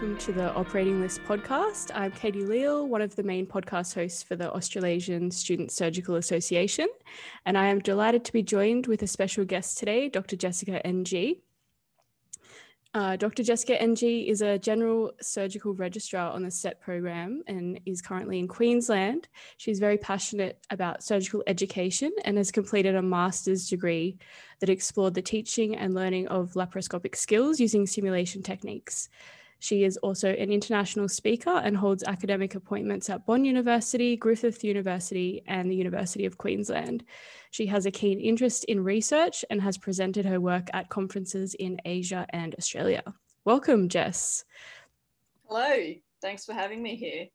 welcome to the Operating List podcast. I'm Katie Leal, one of the main podcast hosts for the Australasian Student Surgical Association, and I am delighted to be joined with a special guest today, Dr. Jessica Ng. Uh, Dr. Jessica Ng is a general surgical registrar on the SET program and is currently in Queensland. She's very passionate about surgical education and has completed a master's degree that explored the teaching and learning of laparoscopic skills using simulation techniques. She is also an international speaker and holds academic appointments at Bond University, Griffith University, and the University of Queensland. She has a keen interest in research and has presented her work at conferences in Asia and Australia. Welcome, Jess. Hello, thanks for having me here.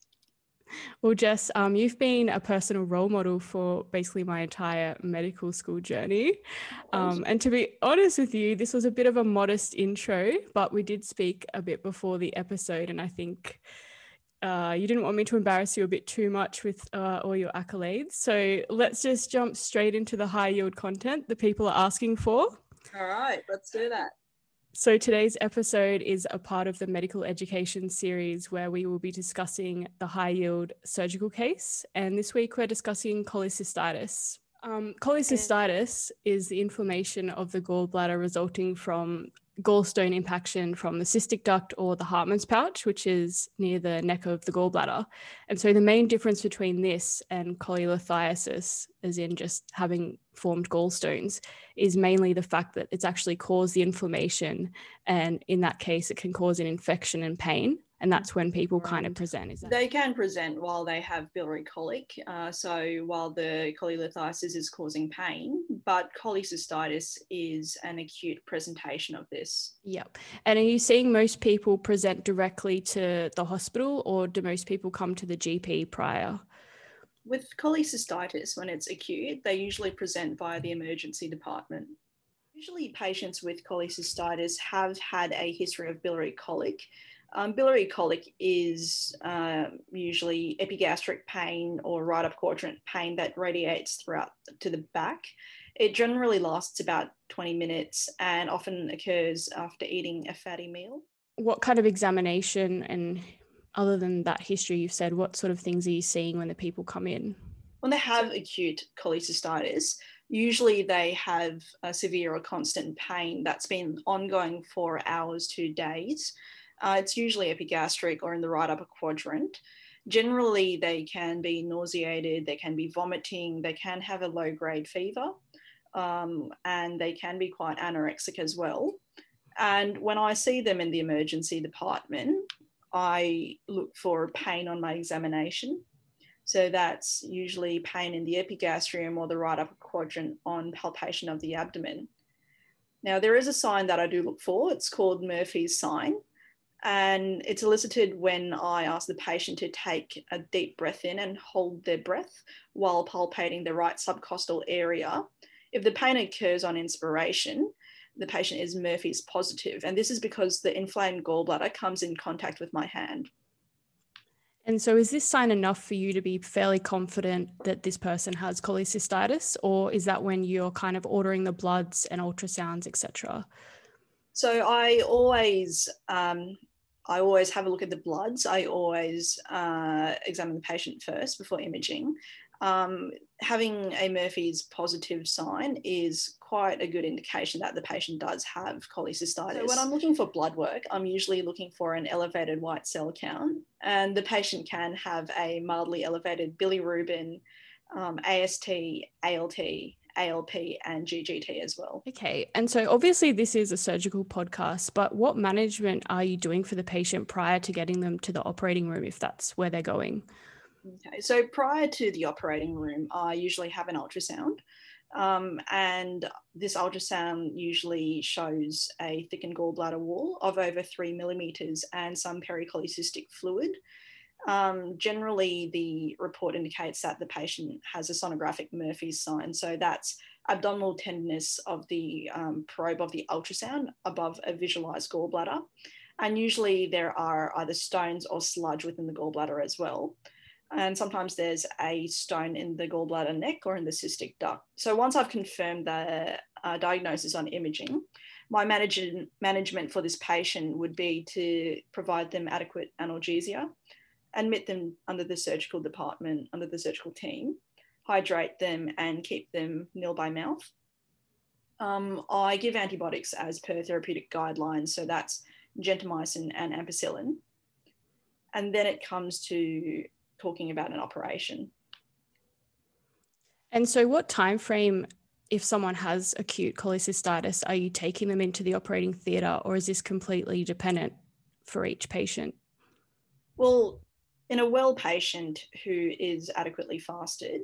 Well, Jess, um, you've been a personal role model for basically my entire medical school journey. Um, and to be honest with you, this was a bit of a modest intro, but we did speak a bit before the episode. And I think uh, you didn't want me to embarrass you a bit too much with uh, all your accolades. So let's just jump straight into the high yield content the people are asking for. All right, let's do that. So, today's episode is a part of the medical education series where we will be discussing the high yield surgical case. And this week we're discussing cholecystitis. Um, cholecystitis is the inflammation of the gallbladder resulting from gallstone impaction from the cystic duct or the Hartmann's pouch, which is near the neck of the gallbladder. And so the main difference between this and cholelithiasis, as in just having formed gallstones, is mainly the fact that it's actually caused the inflammation. And in that case, it can cause an infection and pain and that's when people kind of present is that they can present while they have biliary colic uh, so while the cholelithiasis is causing pain but cholecystitis is an acute presentation of this. Yep. And are you seeing most people present directly to the hospital or do most people come to the gp prior? With cholecystitis when it's acute they usually present via the emergency department. Usually patients with cholecystitis have had a history of biliary colic. Um, biliary colic is uh, usually epigastric pain or right up quadrant pain that radiates throughout to the back. It generally lasts about 20 minutes and often occurs after eating a fatty meal. What kind of examination and other than that history you've said, what sort of things are you seeing when the people come in? When they have acute cholecystitis, usually they have a severe or constant pain that's been ongoing for hours to days. Uh, it's usually epigastric or in the right upper quadrant. Generally, they can be nauseated, they can be vomiting, they can have a low grade fever, um, and they can be quite anorexic as well. And when I see them in the emergency department, I look for pain on my examination. So that's usually pain in the epigastrium or the right upper quadrant on palpation of the abdomen. Now, there is a sign that I do look for. It's called Murphy's sign. And it's elicited when I ask the patient to take a deep breath in and hold their breath while palpating the right subcostal area. If the pain occurs on inspiration, the patient is Murphy's positive, And this is because the inflamed gallbladder comes in contact with my hand. And so, is this sign enough for you to be fairly confident that this person has cholecystitis, or is that when you're kind of ordering the bloods and ultrasounds, etc.? So I always um, I always have a look at the bloods. I always uh, examine the patient first before imaging. Um, having a Murphy's positive sign is quite a good indication that the patient does have cholecystitis. So when I'm looking for blood work, I'm usually looking for an elevated white cell count, and the patient can have a mildly elevated bilirubin, um, AST, ALT, ALP and GGT as well. Okay. And so obviously this is a surgical podcast, but what management are you doing for the patient prior to getting them to the operating room if that's where they're going? Okay. So prior to the operating room, I usually have an ultrasound. Um, and this ultrasound usually shows a thickened gallbladder wall of over three millimeters and some pericholecystic fluid. Um, generally, the report indicates that the patient has a sonographic Murphy's sign. So that's abdominal tenderness of the um, probe of the ultrasound above a visualized gallbladder. And usually there are either stones or sludge within the gallbladder as well. And sometimes there's a stone in the gallbladder neck or in the cystic duct. So once I've confirmed the uh, diagnosis on imaging, my manage- management for this patient would be to provide them adequate analgesia, admit them under the surgical department, under the surgical team, hydrate them, and keep them nil by mouth. Um, I give antibiotics as per therapeutic guidelines, so that's gentamicin and ampicillin. And then it comes to talking about an operation. And so, what time frame, if someone has acute cholecystitis, are you taking them into the operating theatre, or is this completely dependent for each patient? Well, in a well patient who is adequately fasted,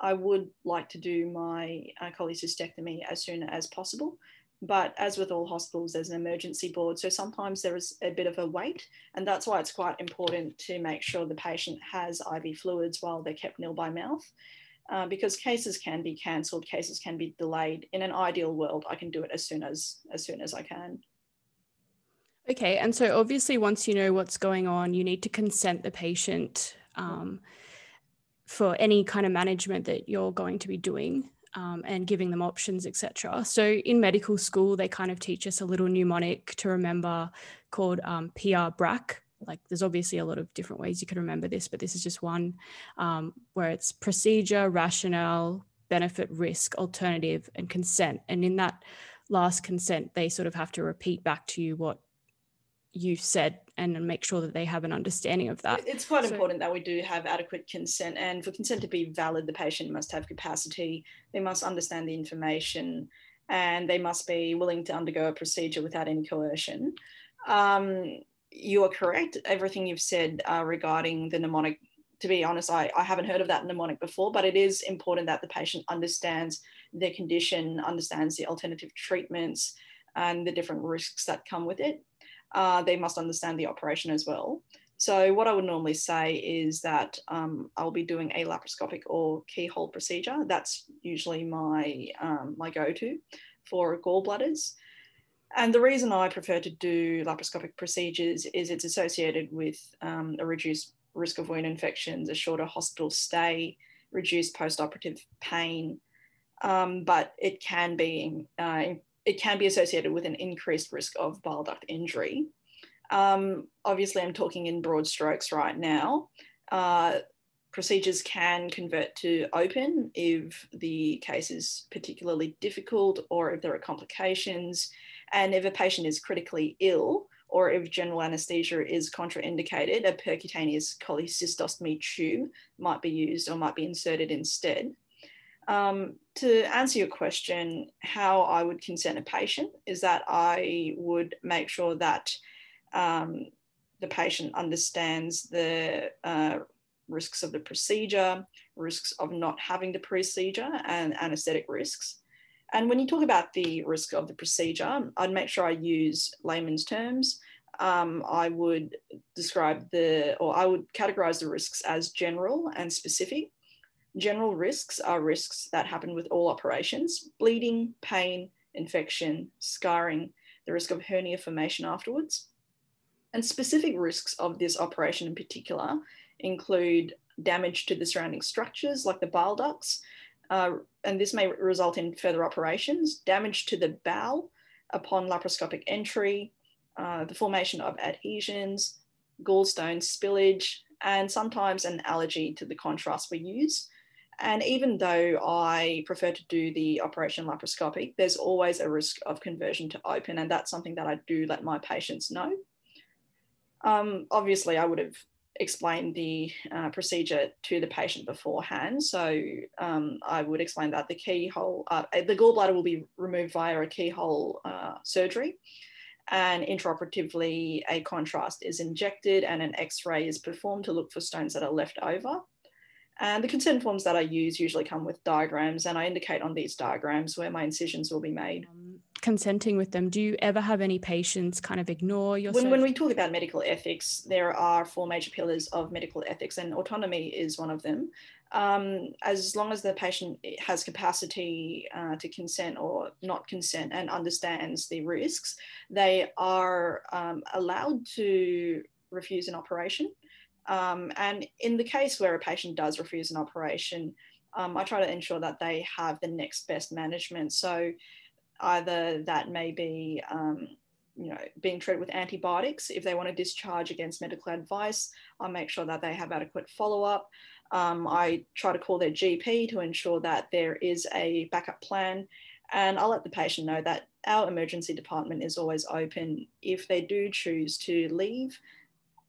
I would like to do my uh, cholecystectomy as soon as possible. But as with all hospitals, there's an emergency board. So sometimes there is a bit of a wait. And that's why it's quite important to make sure the patient has IV fluids while they're kept nil by mouth. Uh, because cases can be cancelled, cases can be delayed. In an ideal world, I can do it as soon as as soon as I can. Okay, and so obviously, once you know what's going on, you need to consent the patient um, for any kind of management that you're going to be doing um, and giving them options, etc. So in medical school, they kind of teach us a little mnemonic to remember called um, PR-BRAC, like there's obviously a lot of different ways you can remember this, but this is just one um, where it's procedure, rationale, benefit, risk, alternative, and consent. And in that last consent, they sort of have to repeat back to you what you said and make sure that they have an understanding of that. It's quite so, important that we do have adequate consent. And for consent to be valid, the patient must have capacity, they must understand the information, and they must be willing to undergo a procedure without any coercion. Um, you are correct. Everything you've said uh, regarding the mnemonic, to be honest, I, I haven't heard of that mnemonic before, but it is important that the patient understands their condition, understands the alternative treatments and the different risks that come with it. Uh, they must understand the operation as well. So what I would normally say is that um, I'll be doing a laparoscopic or keyhole procedure. That's usually my, um, my go-to for gallbladders. And the reason I prefer to do laparoscopic procedures is it's associated with um, a reduced risk of wound infections, a shorter hospital stay, reduced post-operative pain, um, but it can be uh, it can be associated with an increased risk of bile duct injury. Um, obviously, I'm talking in broad strokes right now. Uh, procedures can convert to open if the case is particularly difficult or if there are complications. And if a patient is critically ill, or if general anesthesia is contraindicated, a percutaneous cholecystostomy tube might be used or might be inserted instead. Um, to answer your question, how I would consent a patient is that I would make sure that um, the patient understands the uh, risks of the procedure, risks of not having the procedure, and anesthetic risks. And when you talk about the risk of the procedure, I'd make sure I use layman's terms. Um, I would describe the, or I would categorize the risks as general and specific. General risks are risks that happen with all operations bleeding, pain, infection, scarring, the risk of hernia formation afterwards. And specific risks of this operation in particular include damage to the surrounding structures like the bile ducts, uh, and this may result in further operations, damage to the bowel upon laparoscopic entry, uh, the formation of adhesions, gallstone spillage, and sometimes an allergy to the contrast we use. And even though I prefer to do the operation laparoscopic, there's always a risk of conversion to open, and that's something that I do let my patients know. Um, obviously, I would have explained the uh, procedure to the patient beforehand. So um, I would explain that the keyhole, uh, the gallbladder will be removed via a keyhole uh, surgery. And intraoperatively, a contrast is injected and an x ray is performed to look for stones that are left over. And the consent forms that I use usually come with diagrams, and I indicate on these diagrams where my incisions will be made. Um, consenting with them, do you ever have any patients kind of ignore your? When, when we talk about medical ethics, there are four major pillars of medical ethics, and autonomy is one of them. Um, as long as the patient has capacity uh, to consent or not consent and understands the risks, they are um, allowed to refuse an operation. Um, and in the case where a patient does refuse an operation, um, I try to ensure that they have the next best management. So Either that may be um, you know, being treated with antibiotics. If they want to discharge against medical advice, I make sure that they have adequate follow up. Um, I try to call their GP to ensure that there is a backup plan. And I'll let the patient know that our emergency department is always open. If they do choose to leave,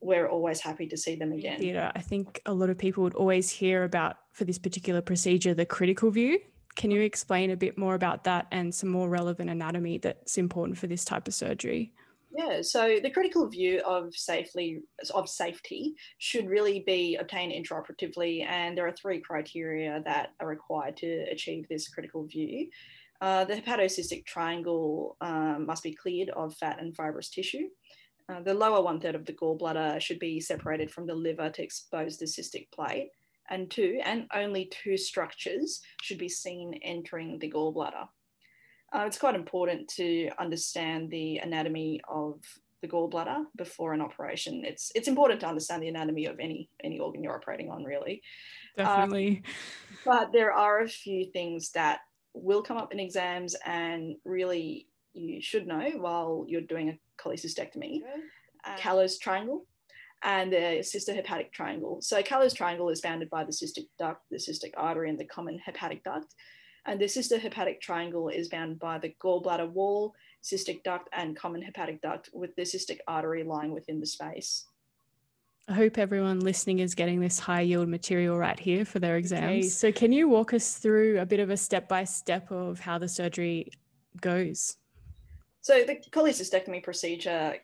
we're always happy to see them again. Theatre, I think a lot of people would always hear about for this particular procedure the critical view. Can you explain a bit more about that and some more relevant anatomy that's important for this type of surgery? Yeah, so the critical view of safely of safety should really be obtained intraoperatively, and there are three criteria that are required to achieve this critical view. Uh, the hepatocystic triangle um, must be cleared of fat and fibrous tissue. Uh, the lower one third of the gallbladder should be separated from the liver to expose the cystic plate. And two, and only two structures should be seen entering the gallbladder. Uh, it's quite important to understand the anatomy of the gallbladder before an operation. It's it's important to understand the anatomy of any any organ you're operating on, really. Definitely. Um, but there are a few things that will come up in exams, and really you should know while you're doing a cholecystectomy. Um, Calot's triangle and the cystohepatic triangle. So Calot's triangle is bounded by the cystic duct, the cystic artery, and the common hepatic duct. And the cystohepatic triangle is bounded by the gallbladder wall, cystic duct, and common hepatic duct, with the cystic artery lying within the space. I hope everyone listening is getting this high yield material right here for their exams. Okay, so, can you walk us through a bit of a step by step of how the surgery goes? So, the cholecystectomy procedure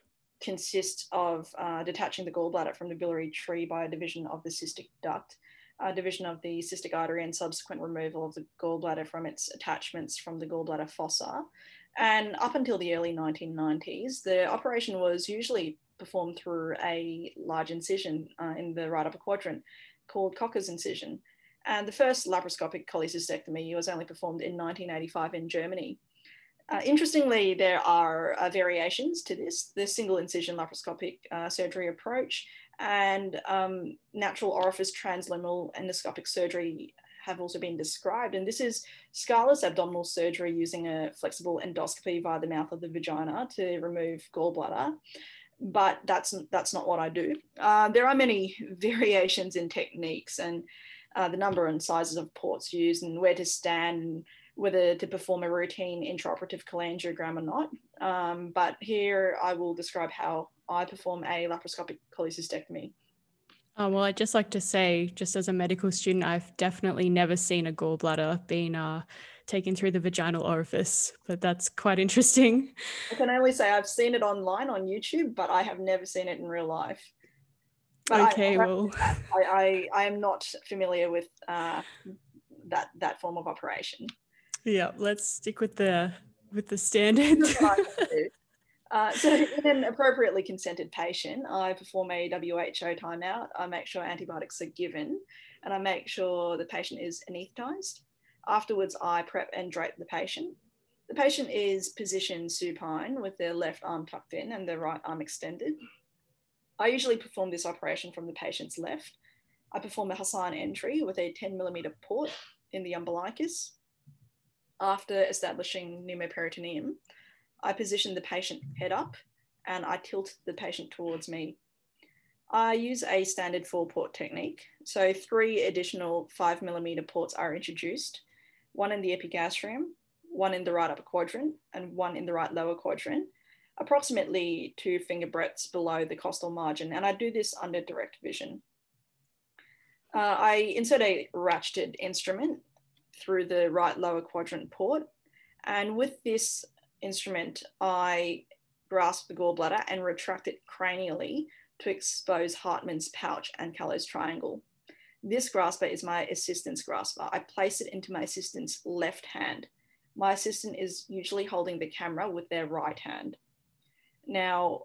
consists of uh, detaching the gallbladder from the biliary tree by a division of the cystic duct uh, division of the cystic artery and subsequent removal of the gallbladder from its attachments from the gallbladder fossa. And up until the early 1990s, the operation was usually performed through a large incision uh, in the right upper quadrant called Kocher's incision. And the first laparoscopic cholecystectomy was only performed in 1985 in Germany. Uh, interestingly, there are uh, variations to this, the single incision laparoscopic uh, surgery approach and um, natural orifice transluminal endoscopic surgery have also been described. And this is scarless abdominal surgery using a flexible endoscopy via the mouth of the vagina to remove gallbladder. But that's, that's not what I do. Uh, there are many variations in techniques and uh, the number and sizes of ports used and where to stand and whether to perform a routine intraoperative cholangiogram or not. Um, but here I will describe how I perform a laparoscopic cholecystectomy. Oh, well, I'd just like to say, just as a medical student, I've definitely never seen a gallbladder being uh, taken through the vaginal orifice, but that's quite interesting. I can only say I've seen it online on YouTube, but I have never seen it in real life. But okay, I, well, I, I, I, am not familiar with uh, that that form of operation. Yeah, let's stick with the with the standard. Uh, so in an appropriately consented patient, I perform a WHO timeout. I make sure antibiotics are given and I make sure the patient is anesthetized. Afterwards, I prep and drape the patient. The patient is positioned supine with their left arm tucked in and their right arm extended. I usually perform this operation from the patient's left. I perform a Hasson entry with a 10 millimeter port in the umbilicus. After establishing pneumoperitoneum, I position the patient head up and I tilt the patient towards me. I use a standard four port technique. So three additional five millimeter ports are introduced, one in the epigastrium, one in the right upper quadrant, and one in the right lower quadrant, approximately two finger breadths below the costal margin. And I do this under direct vision. Uh, I insert a ratcheted instrument through the right lower quadrant port. And with this instrument, I grasp the gallbladder and retract it cranially to expose Hartmann's pouch and Calot's triangle. This grasper is my assistant's grasper. I place it into my assistant's left hand. My assistant is usually holding the camera with their right hand. Now,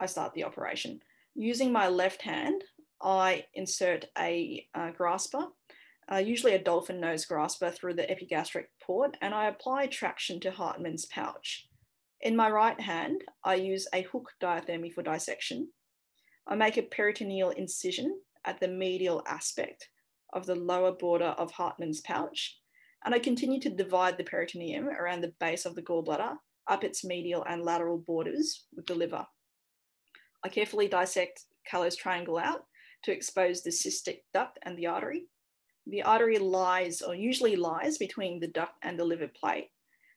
I start the operation. Using my left hand, I insert a uh, grasper uh, usually a dolphin nose grasper through the epigastric port, and I apply traction to Hartmann's pouch. In my right hand, I use a hook diathermy for dissection. I make a peritoneal incision at the medial aspect of the lower border of Hartmann's pouch, and I continue to divide the peritoneum around the base of the gallbladder up its medial and lateral borders with the liver. I carefully dissect Calot's triangle out to expose the cystic duct and the artery. The artery lies or usually lies between the duct and the liver plate,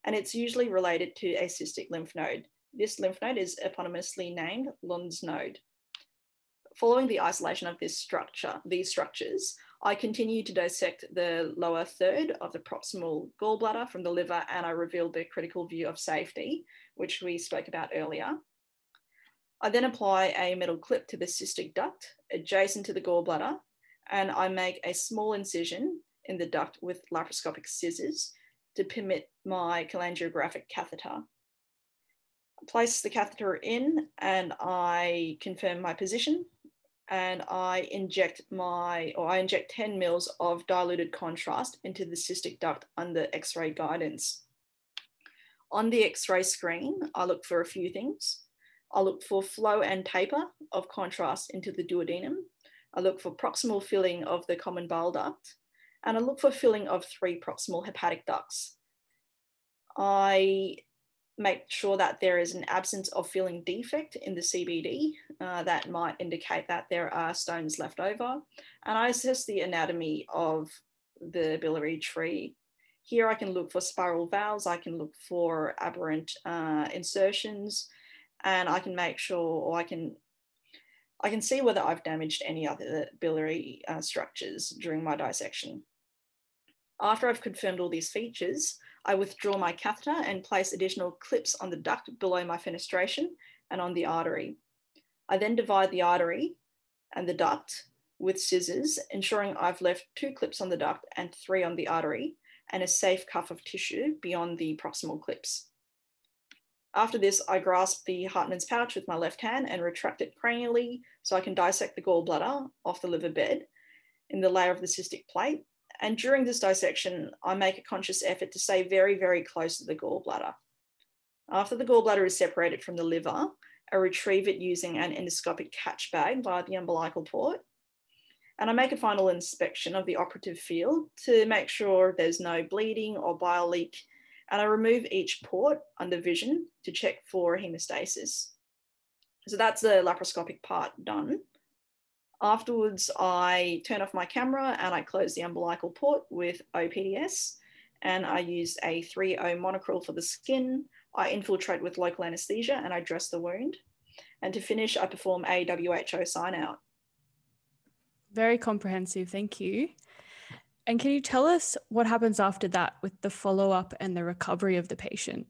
and it's usually related to a cystic lymph node. This lymph node is eponymously named Lund's node. Following the isolation of this structure, these structures, I continue to dissect the lower third of the proximal gallbladder from the liver and I revealed the critical view of safety, which we spoke about earlier. I then apply a metal clip to the cystic duct adjacent to the gallbladder and I make a small incision in the duct with laparoscopic scissors to permit my cholangiographic catheter. I place the catheter in and I confirm my position and I inject my, or I inject 10 mils of diluted contrast into the cystic duct under X-ray guidance. On the X-ray screen, I look for a few things. I look for flow and taper of contrast into the duodenum. I look for proximal filling of the common bile duct, and I look for filling of three proximal hepatic ducts. I make sure that there is an absence of filling defect in the CBD uh, that might indicate that there are stones left over. And I assess the anatomy of the biliary tree. Here I can look for spiral valves, I can look for aberrant uh, insertions, and I can make sure, or I can I can see whether I've damaged any other biliary uh, structures during my dissection. After I've confirmed all these features, I withdraw my catheter and place additional clips on the duct below my fenestration and on the artery. I then divide the artery and the duct with scissors, ensuring I've left two clips on the duct and three on the artery and a safe cuff of tissue beyond the proximal clips. After this, I grasp the Hartmann's pouch with my left hand and retract it cranially so I can dissect the gallbladder off the liver bed in the layer of the cystic plate and during this dissection, I make a conscious effort to stay very, very close to the gallbladder. After the gallbladder is separated from the liver, I retrieve it using an endoscopic catch bag via the umbilical port. And I make a final inspection of the operative field to make sure there's no bleeding or bile leak. And I remove each port under vision to check for hemostasis. So that's the laparoscopic part done. Afterwards, I turn off my camera and I close the umbilical port with OPDS and I use a 3O monocryl for the skin. I infiltrate with local anesthesia and I dress the wound. And to finish, I perform a WHO sign out. Very comprehensive, thank you. And can you tell us what happens after that with the follow up and the recovery of the patient?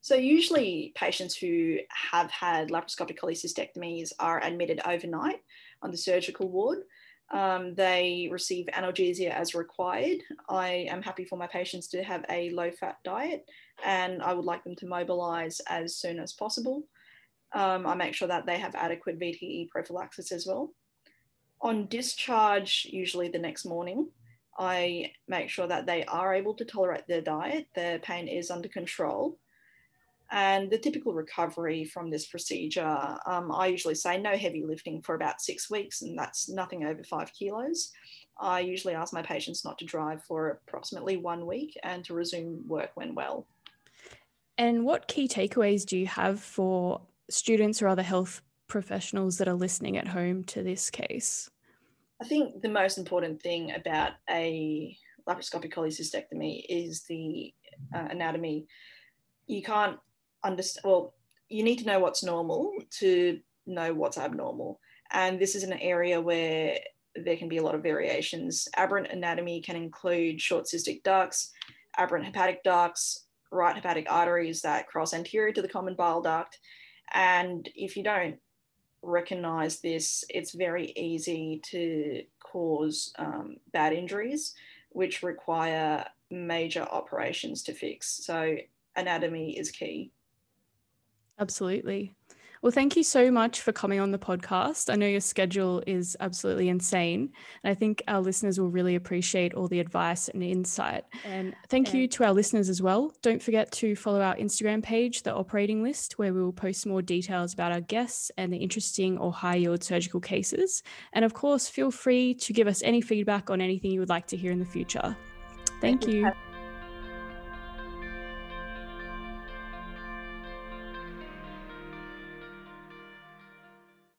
So, usually, patients who have had laparoscopic cholecystectomies are admitted overnight on the surgical ward. Um, they receive analgesia as required. I am happy for my patients to have a low fat diet and I would like them to mobilize as soon as possible. Um, I make sure that they have adequate VTE prophylaxis as well. On discharge, usually the next morning, I make sure that they are able to tolerate their diet, their pain is under control, and the typical recovery from this procedure, um, I usually say no heavy lifting for about six weeks, and that's nothing over five kilos. I usually ask my patients not to drive for approximately one week and to resume work when well. And what key takeaways do you have for students or other health professionals that are listening at home to this case? I think the most important thing about a laparoscopic cholecystectomy is the uh, anatomy. You can't understand, well, you need to know what's normal to know what's abnormal. And this is an area where there can be a lot of variations. Aberrant anatomy can include short cystic ducts, aberrant hepatic ducts, right hepatic arteries that cross anterior to the common bile duct. And if you don't recognize this, it's very easy to cause um, bad injuries, which require major operations to fix. So, anatomy is key. Absolutely. Well, thank you so much for coming on the podcast. I know your schedule is absolutely insane, and I think our listeners will really appreciate all the advice and insight. And thank you to our listeners as well. Don't forget to follow our Instagram page, The Operating List, where we will post more details about our guests and the interesting or high yield surgical cases. And of course, feel free to give us any feedback on anything you would like to hear in the future. Thank, thank you. you.